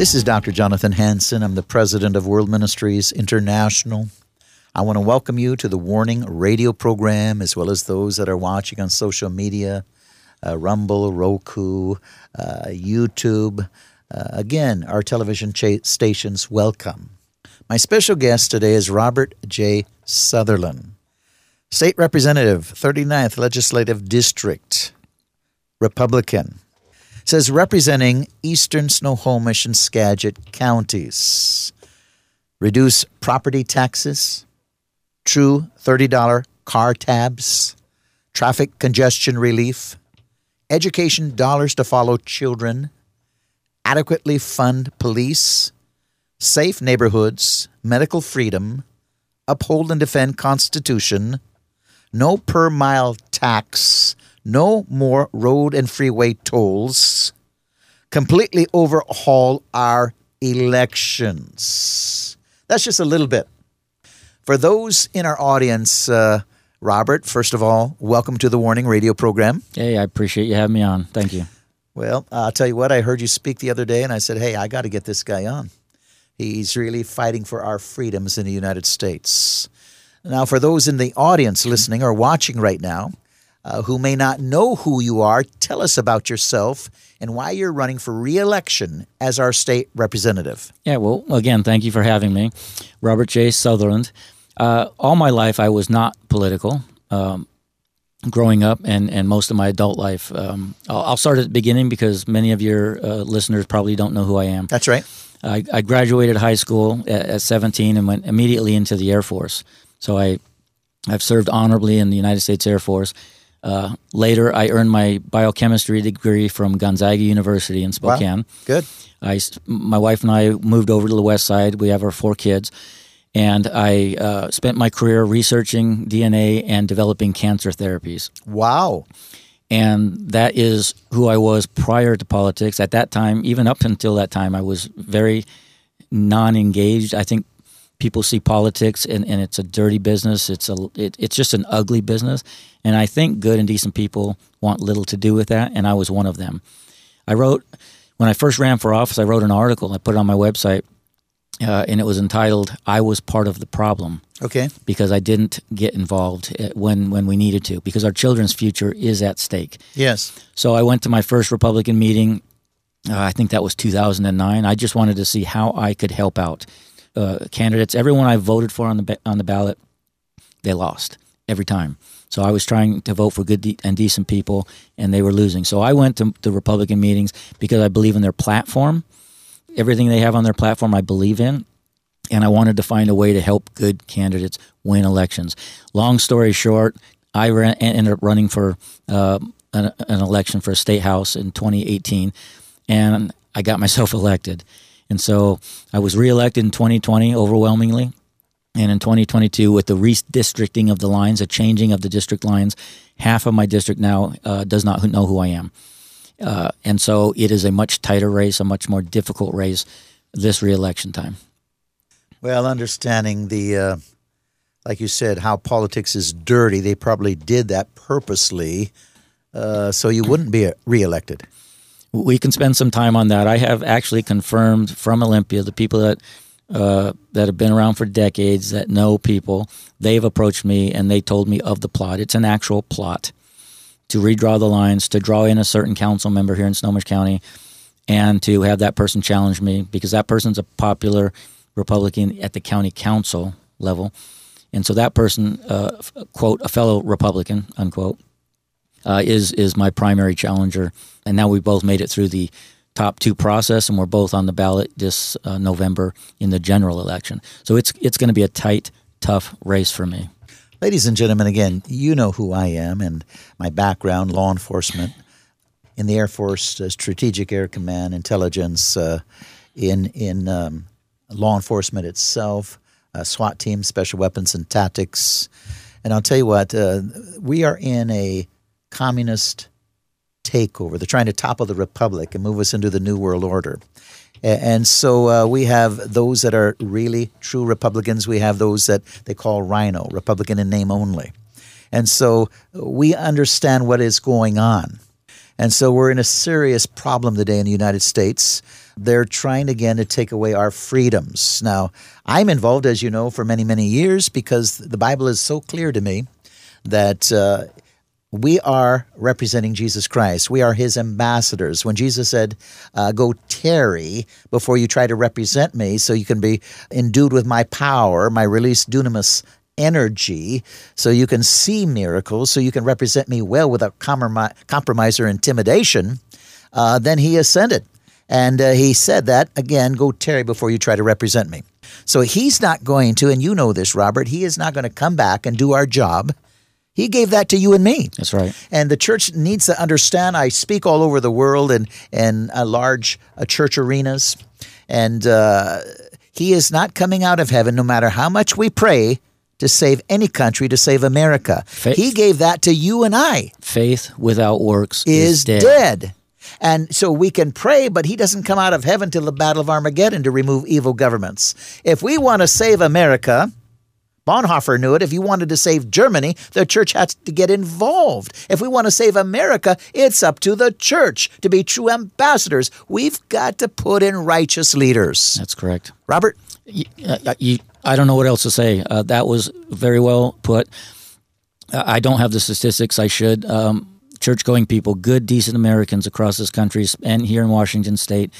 This is Dr. Jonathan Hansen. I'm the president of World Ministries International. I want to welcome you to the Warning Radio program, as well as those that are watching on social media uh, Rumble, Roku, uh, YouTube. Uh, again, our television cha- stations welcome. My special guest today is Robert J. Sutherland, State Representative, 39th Legislative District, Republican. Says representing Eastern Snohomish and Skagit counties. Reduce property taxes, true $30 car tabs, traffic congestion relief, education dollars to follow children, adequately fund police, safe neighborhoods, medical freedom, uphold and defend Constitution, no per mile tax, no more road and freeway tolls, completely overhaul our elections. That's just a little bit. For those in our audience, uh, Robert, first of all, welcome to the Warning Radio program. Hey, I appreciate you having me on. Thank you. Well, I'll tell you what, I heard you speak the other day, and I said, hey, I got to get this guy on. He's really fighting for our freedoms in the United States. Now, for those in the audience listening or watching right now uh, who may not know who you are, tell us about yourself and why you're running for reelection as our state representative. Yeah, well, again, thank you for having me. Robert J. Sutherland. Uh, all my life, I was not political. Um, growing up and, and most of my adult life. Um, I'll, I'll, start at the beginning because many of your uh, listeners probably don't know who I am. That's right. I, I graduated high school at, at, 17 and went immediately into the Air Force. So I, I've served honorably in the United States Air Force. Uh, later, I earned my biochemistry degree from Gonzaga University in Spokane. Wow. Good. I, my wife and I moved over to the west side. We have our four kids and I uh, spent my career researching DNA and developing cancer therapies. Wow. And that is who I was prior to politics. At that time, even up until that time, I was very non engaged. I think people see politics and, and it's a dirty business. It's, a, it, it's just an ugly business. And I think good and decent people want little to do with that. And I was one of them. I wrote, when I first ran for office, I wrote an article. I put it on my website uh, and it was entitled "I was part of the problem." Okay. Because I didn't get involved uh, when when we needed to, because our children's future is at stake. Yes. So I went to my first Republican meeting. Uh, I think that was 2009. I just wanted to see how I could help out uh, candidates. Everyone I voted for on the on the ballot, they lost every time. So I was trying to vote for good and decent people, and they were losing. So I went to the Republican meetings because I believe in their platform everything they have on their platform I believe in, and I wanted to find a way to help good candidates win elections. Long story short, I ran, ended up running for uh, an, an, election for a state house in 2018, and I got myself elected. And so I was reelected in 2020 overwhelmingly. And in 2022, with the redistricting of the lines, a changing of the district lines, half of my district now uh, does not know who I am. Uh, and so it is a much tighter race, a much more difficult race this reelection time. Well, understanding the, uh, like you said, how politics is dirty, they probably did that purposely uh, so you wouldn't be reelected. We can spend some time on that. I have actually confirmed from Olympia the people that uh, that have been around for decades that know people. They've approached me and they told me of the plot. It's an actual plot to redraw the lines, to draw in a certain council member here in Snohomish County, and to have that person challenge me because that person's a popular Republican at the county council level. And so that person, uh, quote, a fellow Republican, unquote, uh, is is my primary challenger. And now we both made it through the top two process, and we're both on the ballot this uh, November in the general election. So it's it's going to be a tight, tough race for me. Ladies and gentlemen, again, you know who I am and my background, law enforcement in the Air Force, uh, Strategic Air Command, intelligence, uh, in in um, law enforcement itself, uh, SWAT team, special weapons and tactics. And I'll tell you what, uh, we are in a communist takeover. They're trying to topple the republic and move us into the new world order. And so uh, we have those that are really true Republicans. We have those that they call Rhino, Republican in name only. And so we understand what is going on. And so we're in a serious problem today in the United States. They're trying again to take away our freedoms. Now, I'm involved, as you know, for many, many years because the Bible is so clear to me that uh, we are representing Jesus Christ. We are his ambassadors. When Jesus said, uh, Go tarry before you try to represent me, so you can be endued with my power, my released dunamis energy, so you can see miracles, so you can represent me well without compromise or intimidation, uh, then he ascended. And uh, he said that, again, go tarry before you try to represent me. So he's not going to, and you know this, Robert, he is not going to come back and do our job he gave that to you and me. That's right. And the church needs to understand. I speak all over the world and in uh, large uh, church arenas, and uh, he is not coming out of heaven, no matter how much we pray to save any country, to save America. Faith, he gave that to you and I. Faith without works is, is dead. dead. And so we can pray, but he doesn't come out of heaven till the Battle of Armageddon to remove evil governments. If we want to save America, Bonhoeffer knew it. If you wanted to save Germany, the church had to get involved. If we want to save America, it's up to the church to be true ambassadors. We've got to put in righteous leaders. That's correct. Robert? You, uh, you, I don't know what else to say. Uh, that was very well put. I don't have the statistics. I should. Um, church going people, good, decent Americans across this country and here in Washington state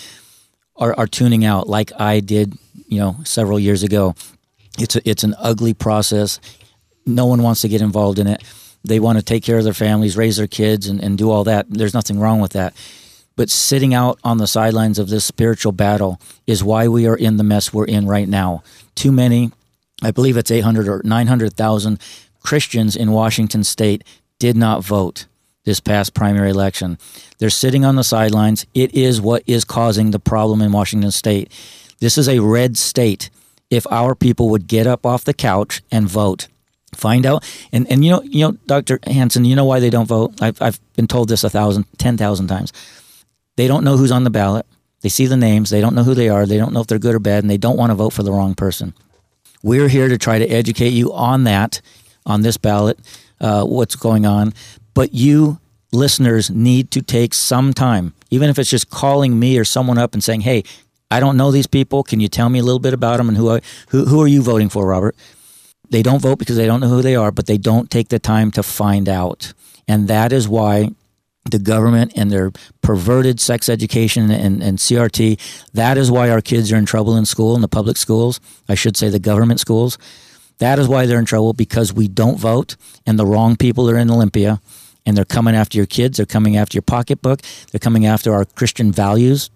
are, are tuning out like I did, you know, several years ago. It's a, it's an ugly process. No one wants to get involved in it. They want to take care of their families, raise their kids, and, and do all that. There's nothing wrong with that. But sitting out on the sidelines of this spiritual battle is why we are in the mess we're in right now. Too many, I believe it's 800 or 900,000 Christians in Washington state did not vote this past primary election. They're sitting on the sidelines. It is what is causing the problem in Washington state. This is a red state if our people would get up off the couch and vote. Find out, and, and you know, you know, Dr. Hansen, you know why they don't vote? I've, I've been told this a thousand, ten thousand times. They don't know who's on the ballot. They see the names. They don't know who they are. They don't know if they're good or bad, and they don't want to vote for the wrong person. We're here to try to educate you on that, on this ballot, uh, what's going on. But you listeners need to take some time, even if it's just calling me or someone up and saying, "Hey, I don't know these people. Can you tell me a little bit about them and who I, who who are you voting for, Robert? They don't vote because they don't know who they are, but they don't take the time to find out. And that is why the government and their perverted sex education and, and CRT, that is why our kids are in trouble in school, in the public schools. I should say the government schools. That is why they're in trouble because we don't vote and the wrong people are in Olympia and they're coming after your kids. They're coming after your pocketbook. They're coming after our Christian values.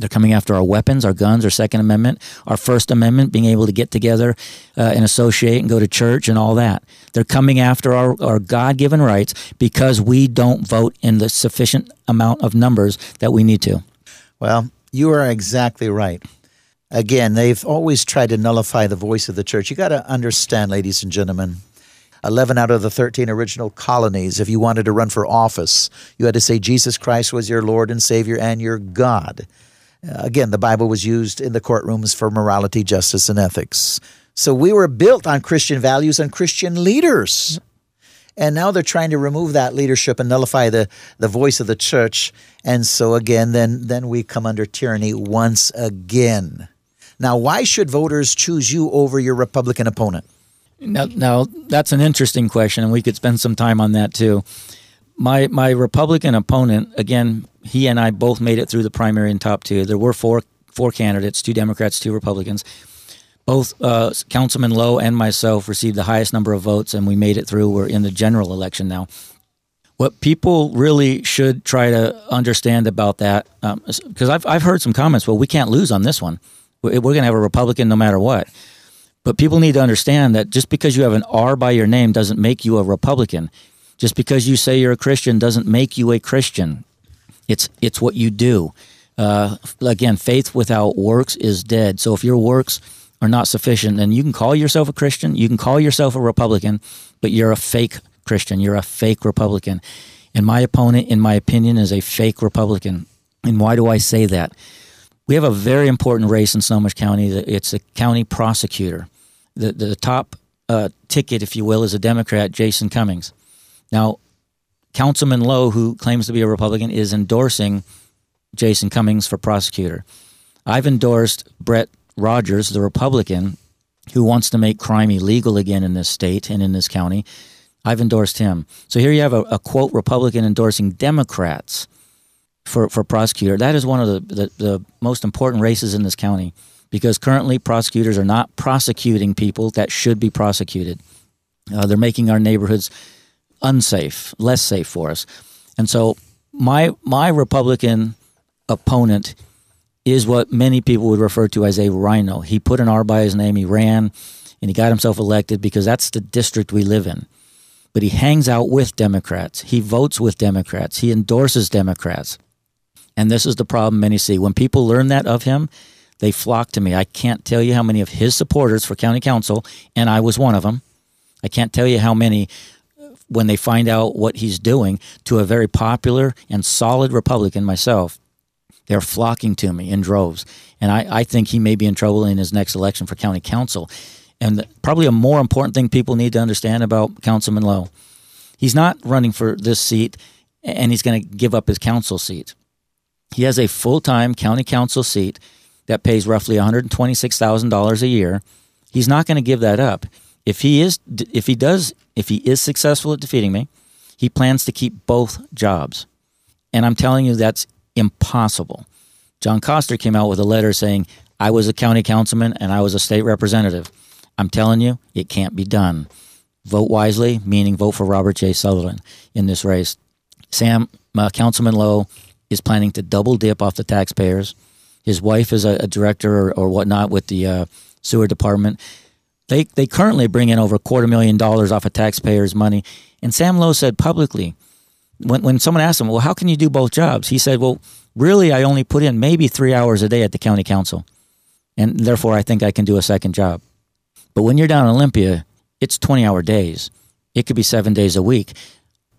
They're coming after our weapons, our guns, our Second Amendment, our First Amendment, being able to get together uh, and associate and go to church and all that. They're coming after our, our God given rights because we don't vote in the sufficient amount of numbers that we need to. Well, you are exactly right. Again, they've always tried to nullify the voice of the church. You got to understand, ladies and gentlemen, 11 out of the 13 original colonies, if you wanted to run for office, you had to say Jesus Christ was your Lord and Savior and your God. Uh, again, the Bible was used in the courtrooms for morality, justice, and ethics. So we were built on Christian values and Christian leaders. And now they're trying to remove that leadership and nullify the, the voice of the church. And so again, then then we come under tyranny once again. Now, why should voters choose you over your Republican opponent? Now, now that's an interesting question, and we could spend some time on that too my my Republican opponent, again, he and I both made it through the primary and top two. There were four four candidates, two Democrats, two Republicans. Both uh, Councilman Low and myself received the highest number of votes, and we made it through. We're in the general election now. What people really should try to understand about that, because um, I've I've heard some comments. Well, we can't lose on this one. We're going to have a Republican no matter what. But people need to understand that just because you have an R by your name doesn't make you a Republican. Just because you say you're a Christian doesn't make you a Christian. It's it's what you do. Uh, again, faith without works is dead. So if your works are not sufficient, then you can call yourself a Christian, you can call yourself a Republican, but you're a fake Christian. You're a fake Republican. And my opponent, in my opinion, is a fake Republican. And why do I say that? We have a very important race in Snohomish County. It's a county prosecutor. The, the top uh, ticket, if you will, is a Democrat, Jason Cummings. Now, Councilman Low, who claims to be a Republican, is endorsing Jason Cummings for prosecutor. I've endorsed Brett Rogers, the Republican, who wants to make crime illegal again in this state and in this county. I've endorsed him. So here you have a, a quote Republican endorsing Democrats for, for prosecutor. That is one of the, the, the most important races in this county because currently prosecutors are not prosecuting people that should be prosecuted. Uh, they're making our neighborhoods unsafe, less safe for us. And so my my Republican opponent is what many people would refer to as a rhino. He put an R by his name, he ran, and he got himself elected because that's the district we live in. But he hangs out with Democrats. He votes with Democrats. He endorses Democrats. And this is the problem many see. When people learn that of him, they flock to me. I can't tell you how many of his supporters for county council, and I was one of them. I can't tell you how many when they find out what he's doing to a very popular and solid Republican myself, they're flocking to me in droves. And I, I think he may be in trouble in his next election for county council. And the, probably a more important thing people need to understand about Councilman Low he's not running for this seat and he's going to give up his council seat. He has a full time county council seat that pays roughly $126,000 a year. He's not going to give that up. If he is, if he does, if he is successful at defeating me, he plans to keep both jobs. And I'm telling you, that's impossible. John Koster came out with a letter saying, I was a county councilman and I was a state representative. I'm telling you, it can't be done. Vote wisely, meaning vote for Robert J. Sutherland in this race. Sam, uh, Councilman Low, is planning to double dip off the taxpayers. His wife is a, a director or, or, whatnot with the uh, sewer department. They they currently bring in over a quarter million dollars off of taxpayers' money. And Sam Low said publicly, when when someone asked him, "Well, how can you do both jobs?" He said, "Well, really, I only put in maybe three hours a day at the county council, and therefore I think I can do a second job." But when you're down in Olympia, it's 20 hour days. It could be seven days a week.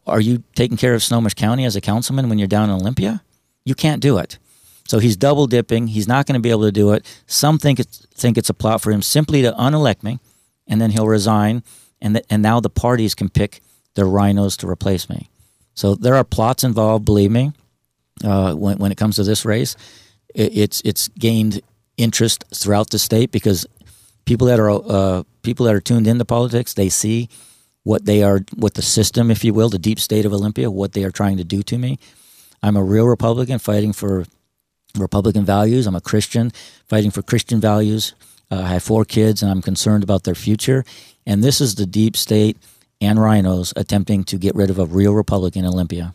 Are you taking care of Snohomish County as a councilman when you're down in Olympia? You can't do it. So he's double dipping. He's not going to be able to do it. Some think it's, think it's a plot for him simply to unelect me, and then he'll resign, and and now the parties can pick their rhinos to replace me. So there are plots involved. Believe me, uh, when when it comes to this race, it, it's it's gained interest throughout the state because people that are uh, people that are tuned into politics they see what they are what the system, if you will, the deep state of Olympia, what they are trying to do to me. I'm a real Republican fighting for Republican values. I'm a Christian fighting for Christian values. Uh, I have four kids, and I'm concerned about their future. And this is the deep state and rhinos attempting to get rid of a real Republican Olympia.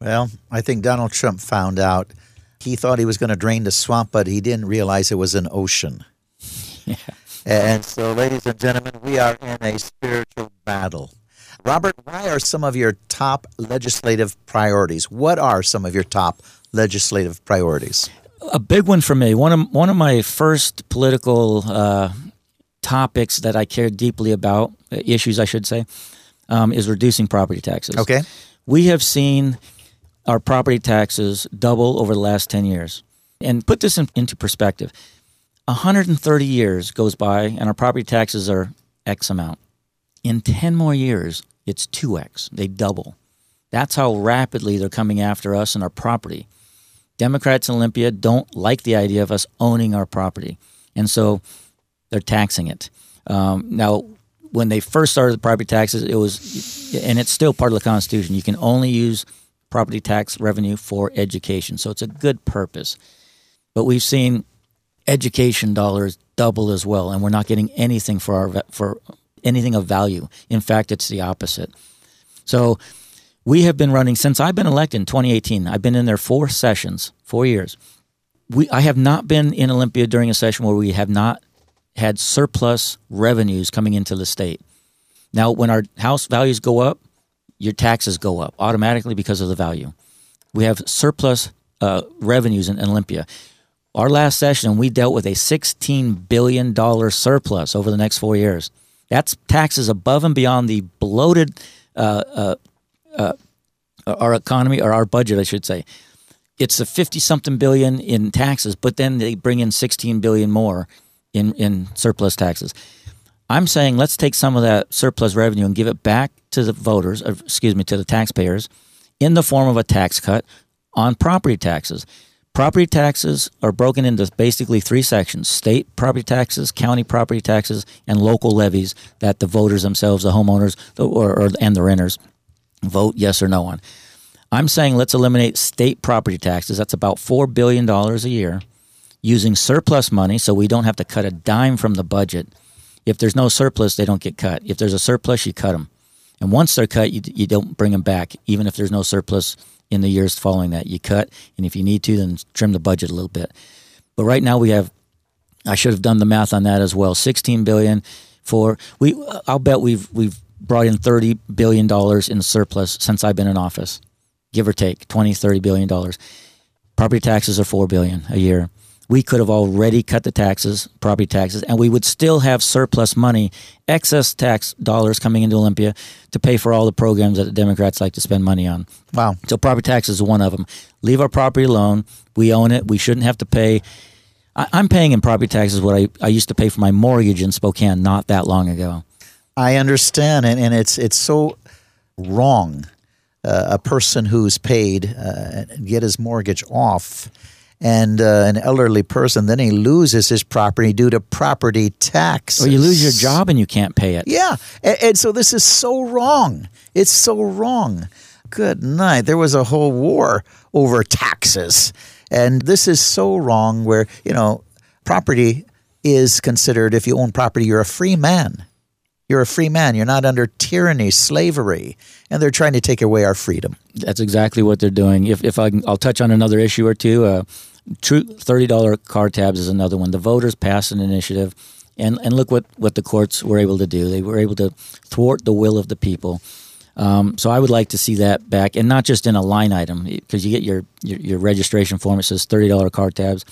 Well, I think Donald Trump found out. He thought he was going to drain the swamp, but he didn't realize it was an ocean. Yeah. And so, ladies and gentlemen, we are in a spiritual battle. Robert, why are some of your top legislative priorities? What are some of your top legislative priorities? A big one for me. One of one of my first political uh, topics that I care deeply about, uh, issues I should say, um, is reducing property taxes. Okay, we have seen our property taxes double over the last ten years, and put this in, into perspective. 130 years goes by, and our property taxes are X amount. In 10 more years, it's 2x. They double. That's how rapidly they're coming after us and our property. Democrats in Olympia don't like the idea of us owning our property, and so they're taxing it. Um, now, when they first started the property taxes, it was, and it's still part of the Constitution. You can only use property tax revenue for education, so it's a good purpose. But we've seen education dollars double as well, and we're not getting anything for our for anything of value. In fact, it's the opposite. So we have been running since I've been elected in 2018. I've been in there four sessions, four years. We I have not been in Olympia during a session where we have not had surplus revenues coming into the state. Now, when our house values go up, your taxes go up automatically because of the value. We have surplus uh, revenues in, in Olympia. Our last session, we dealt with a $16 billion surplus over the next four years. That's taxes above and beyond the bloated, uh, uh, uh, our economy, or our budget, I should say. It's a 50 something billion in taxes, but then they bring in 16 billion more in, in surplus taxes. I'm saying let's take some of that surplus revenue and give it back to the voters, or, excuse me, to the taxpayers in the form of a tax cut on property taxes. Property taxes are broken into basically three sections state property taxes, county property taxes, and local levies that the voters themselves, the homeowners, or, or, and the renters, vote yes or no on. I'm saying let's eliminate state property taxes. That's about $4 billion a year using surplus money so we don't have to cut a dime from the budget. If there's no surplus, they don't get cut. If there's a surplus, you cut them. And once they're cut, you, you don't bring them back, even if there's no surplus in the years following that. You cut, and if you need to, then trim the budget a little bit. But right now we have, I should have done the math on that as well. Sixteen billion for we. I'll bet we've we've brought in thirty billion dollars in surplus since I've been in office, give or take 20, 30 billion dollars. Property taxes are 4 billion a year we could have already cut the taxes, property taxes, and we would still have surplus money, excess tax dollars coming into Olympia to pay for all the programs that the Democrats like to spend money on. Wow. So property taxes is one of them. Leave our property alone. We own it. We shouldn't have to pay. I, am paying in property taxes what I, I used to pay for my mortgage in Spokane not that long ago. I understand, and, and it's it's so wrong. Uh, a person who's paid uh, get his mortgage off and uh, an elderly person, then he loses his property due to property tax. Or you lose your job and you can't pay it. Yeah. And, and, so this is so wrong. It's so wrong. Good night. There was a whole war over taxes. And this is so wrong where, you know, property is considered, if you own property, you're a free man. You're a free man. You're not under tyranny, slavery, and they're trying to take away our freedom. That's exactly what they're doing. If, if I can, I'll touch on another issue or two. Uh, true thirty dollar car tabs is another one. The voters passed an initiative, and and look what what the courts were able to do. They were able to thwart the will of the people. Um, so I would like to see that back, and not just in a line item, because you get your, your, your registration form. It says thirty dollar car tabs,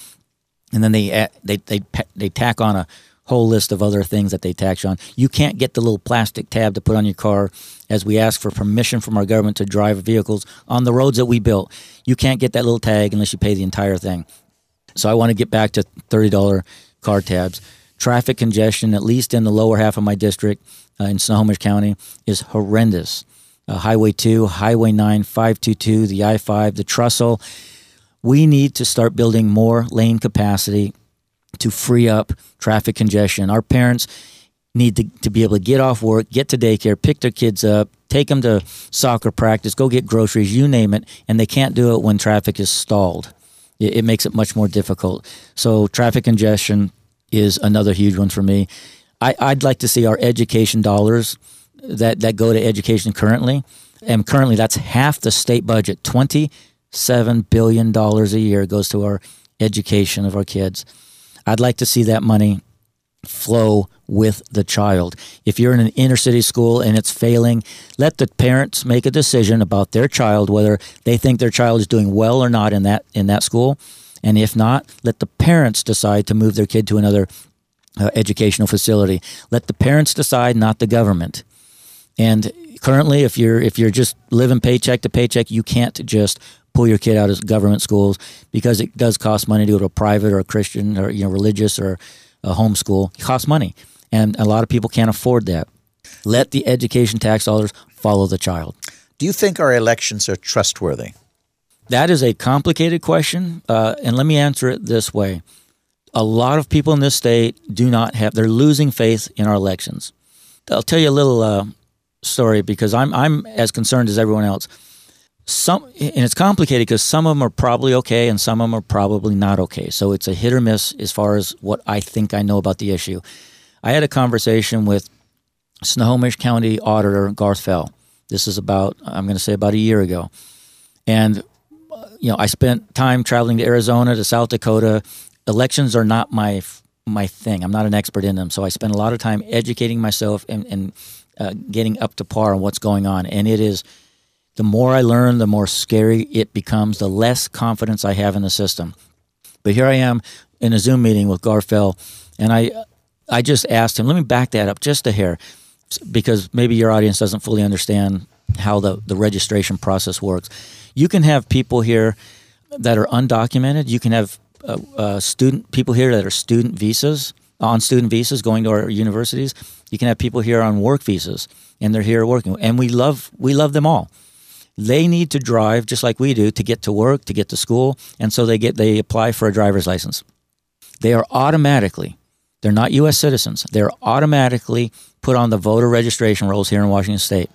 and then they they they they tack on a whole list of other things that they tax on. You can't get the little plastic tab to put on your car as we ask for permission from our government to drive vehicles on the roads that we built. You can't get that little tag unless you pay the entire thing. So I want to get back to $30 car tabs. Traffic congestion, at least in the lower half of my district uh, in Snohomish County, is horrendous. Uh, Highway 2, Highway 9, 522, the I 5, the Trestle. We need to start building more lane capacity to free up traffic congestion. Our parents need to, to be able to get off work, get to daycare, pick their kids up, take them to soccer practice, go get groceries, you name it, and they can't do it when traffic is stalled. It, it makes it much more difficult. So, traffic congestion is another huge one for me. I, I'd like to see our education dollars that, that go to education currently, and currently that's half the state budget. $27 billion a year goes to our education of our kids. I'd like to see that money flow with the child. If you're in an inner city school and it's failing, let the parents make a decision about their child whether they think their child is doing well or not in that in that school. And if not, let the parents decide to move their kid to another uh, educational facility. Let the parents decide, not the government. And currently, if you're if you're just living paycheck to paycheck, you can't just pull your kid out of government schools because it does cost money to go to a private or a Christian or you know religious or a homeschool. It costs money, and a lot of people can't afford that. Let the education tax dollars follow the child. Do you think our elections are trustworthy? That is a complicated question, uh, and let me answer it this way: A lot of people in this state do not have; they're losing faith in our elections. I'll tell you a little uh, story because I'm I'm as concerned as everyone else. Some and it's complicated because some of them are probably okay and some of them are probably not okay. So it's a hit or miss as far as what I think I know about the issue. I had a conversation with Snohomish County Auditor Garth Fell. This is about I'm going to say about a year ago, and you know I spent time traveling to Arizona to South Dakota. Elections are not my my thing. I'm not an expert in them, so I spend a lot of time educating myself and, and uh, getting up to par on what's going on. And it is the more I learn, the more scary it becomes. The less confidence I have in the system. But here I am in a Zoom meeting with Garth Fell, and I I just asked him. Let me back that up just a hair, because maybe your audience doesn't fully understand how the the registration process works. You can have people here that are undocumented. You can have uh, uh, student people here that are student visas on student visas going to our universities. You can have people here on work visas, and they're here working, and we love we love them all. They need to drive just like we do to get to work, to get to school, and so they get they apply for a driver's license. They are automatically they're not U.S. citizens. They're automatically put on the voter registration rolls here in Washington State.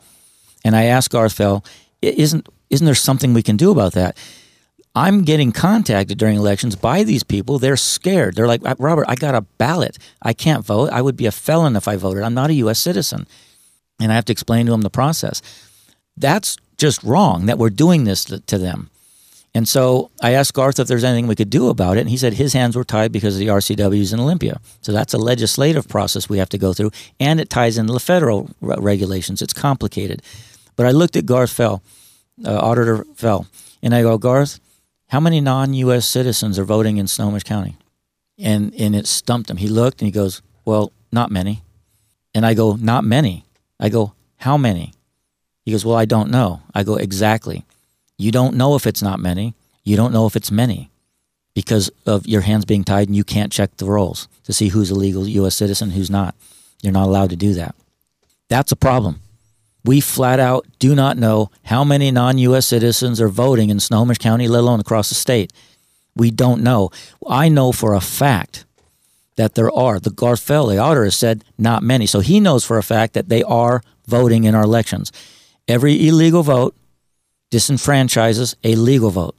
And I asked Garth Fell, isn't isn't there something we can do about that? I'm getting contacted during elections by these people. They're scared. They're like, Robert, I got a ballot. I can't vote. I would be a felon if I voted. I'm not a U.S. citizen. And I have to explain to them the process. That's just wrong that we're doing this to, them. And so I asked Garth if there's anything we could do about it. And he said his hands were tied because of the RCWs in Olympia. So that's a legislative process we have to go through. And it ties into the federal regulations. It's complicated. But I looked at Garth Fell, uh, Auditor Fell, and I go, Garth, how many non-U.S. citizens are voting in Snohomish County? And and it stumped him. He looked and he goes, well, not many. And I go, not many. I go, how many? He goes, well, I don't know. I go, exactly. You don't know if it's not many. You don't know if it's many because of your hands being tied and you can't check the rolls to see who's a legal U.S. citizen, who's not. You're not allowed to do that. That's a problem. We flat out do not know how many non U.S. citizens are voting in Snohomish County, let alone across the state. We don't know. I know for a fact that there are. The Garth Fell, the auditor, has said not many. So he knows for a fact that they are voting in our elections. Every illegal vote disenfranchises a legal vote.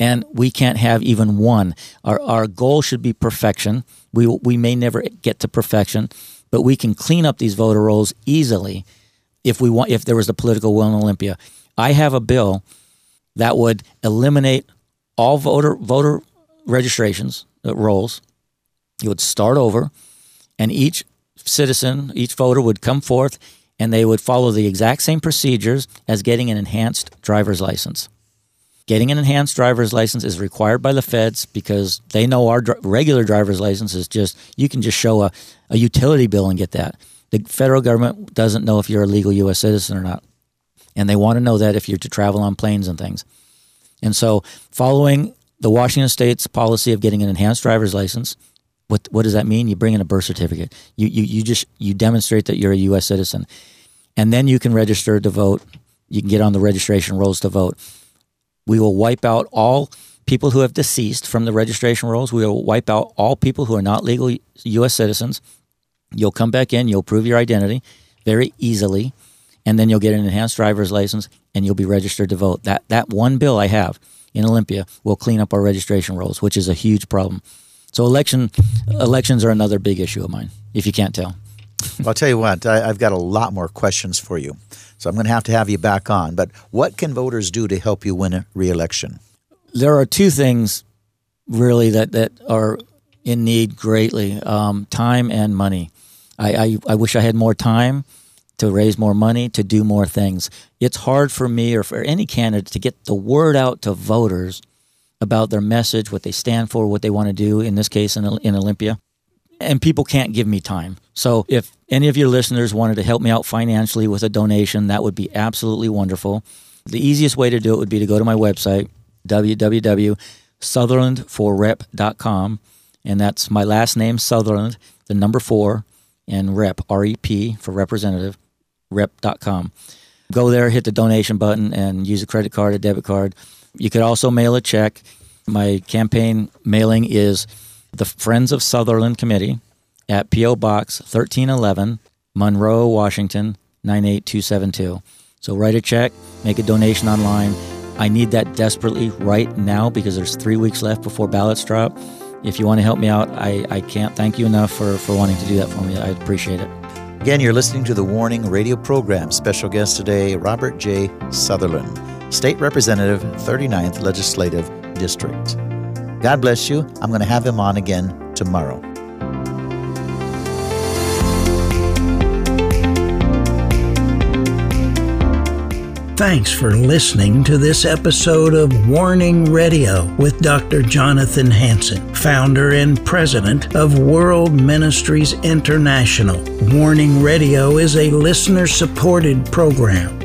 And we can't have even one. Our, our goal should be perfection. We, we may never get to perfection, but we can clean up these voter rolls easily if we want if there was a political will in Olympia. I have a bill that would eliminate all voter voter registrations uh, rolls. You would start over, and each citizen, each voter would come forth, and they would follow the exact same procedures as getting an enhanced driver's license. Getting an enhanced driver's license is required by the feds because they know our dr- regular driver's license is just you can just show a, a utility bill and get that. The federal government doesn't know if you're a legal U.S. citizen or not. And they want to know that if you're to travel on planes and things. And so, following the Washington state's policy of getting an enhanced driver's license, what, what does that mean? You bring in a birth certificate. You, you, you just you demonstrate that you're a U.S. citizen. And then you can register to vote. You can get on the registration rolls to vote. We will wipe out all people who have deceased from the registration rolls. We will wipe out all people who are not legal U.S. citizens You'll come back in, you'll prove your identity very easily, and then you'll get an enhanced driver's license and you'll be registered to vote. That that one bill I have in Olympia will clean up our registration rolls, which is a huge problem. So election elections are another big issue of mine, if you can't tell. well, I'll tell you what, I, have got a lot more questions for you. So I'm going to have to have you back on. But what can voters do to help you win a reelection? There are two things really that, that are in need greatly um, time and money. I, I, I wish I had more time to raise more money, to do more things. It's hard for me or for any candidate to get the word out to voters about their message, what they stand for, what they want to do, in this case in, in Olympia. And people can't give me time. So if any of your listeners wanted to help me out financially with a donation, that would be absolutely wonderful. The easiest way to do it would be to go to my website, www.sutherlandforrep.com. And that's my last name, Sutherland, the number four, and rep, R-E-P for representative, rep.com. Go there, hit the donation button, and use a credit card, a debit card. You could also mail a check. My campaign mailing is the Friends of Sutherland Committee at P.O. Box 1311, Monroe, Washington 98272. So write a check, make a donation online. I need that desperately right now because there's three weeks left before ballots drop. If you want to help me out, I, I can't thank you enough for, for wanting to do that for me. I appreciate it. Again, you're listening to the Warning Radio program. Special guest today, Robert J. Sutherland, State Representative, 39th Legislative District. God bless you. I'm going to have him on again tomorrow. Thanks for listening to this episode of Warning Radio with Dr. Jonathan Hansen, founder and president of World Ministries International. Warning Radio is a listener supported program.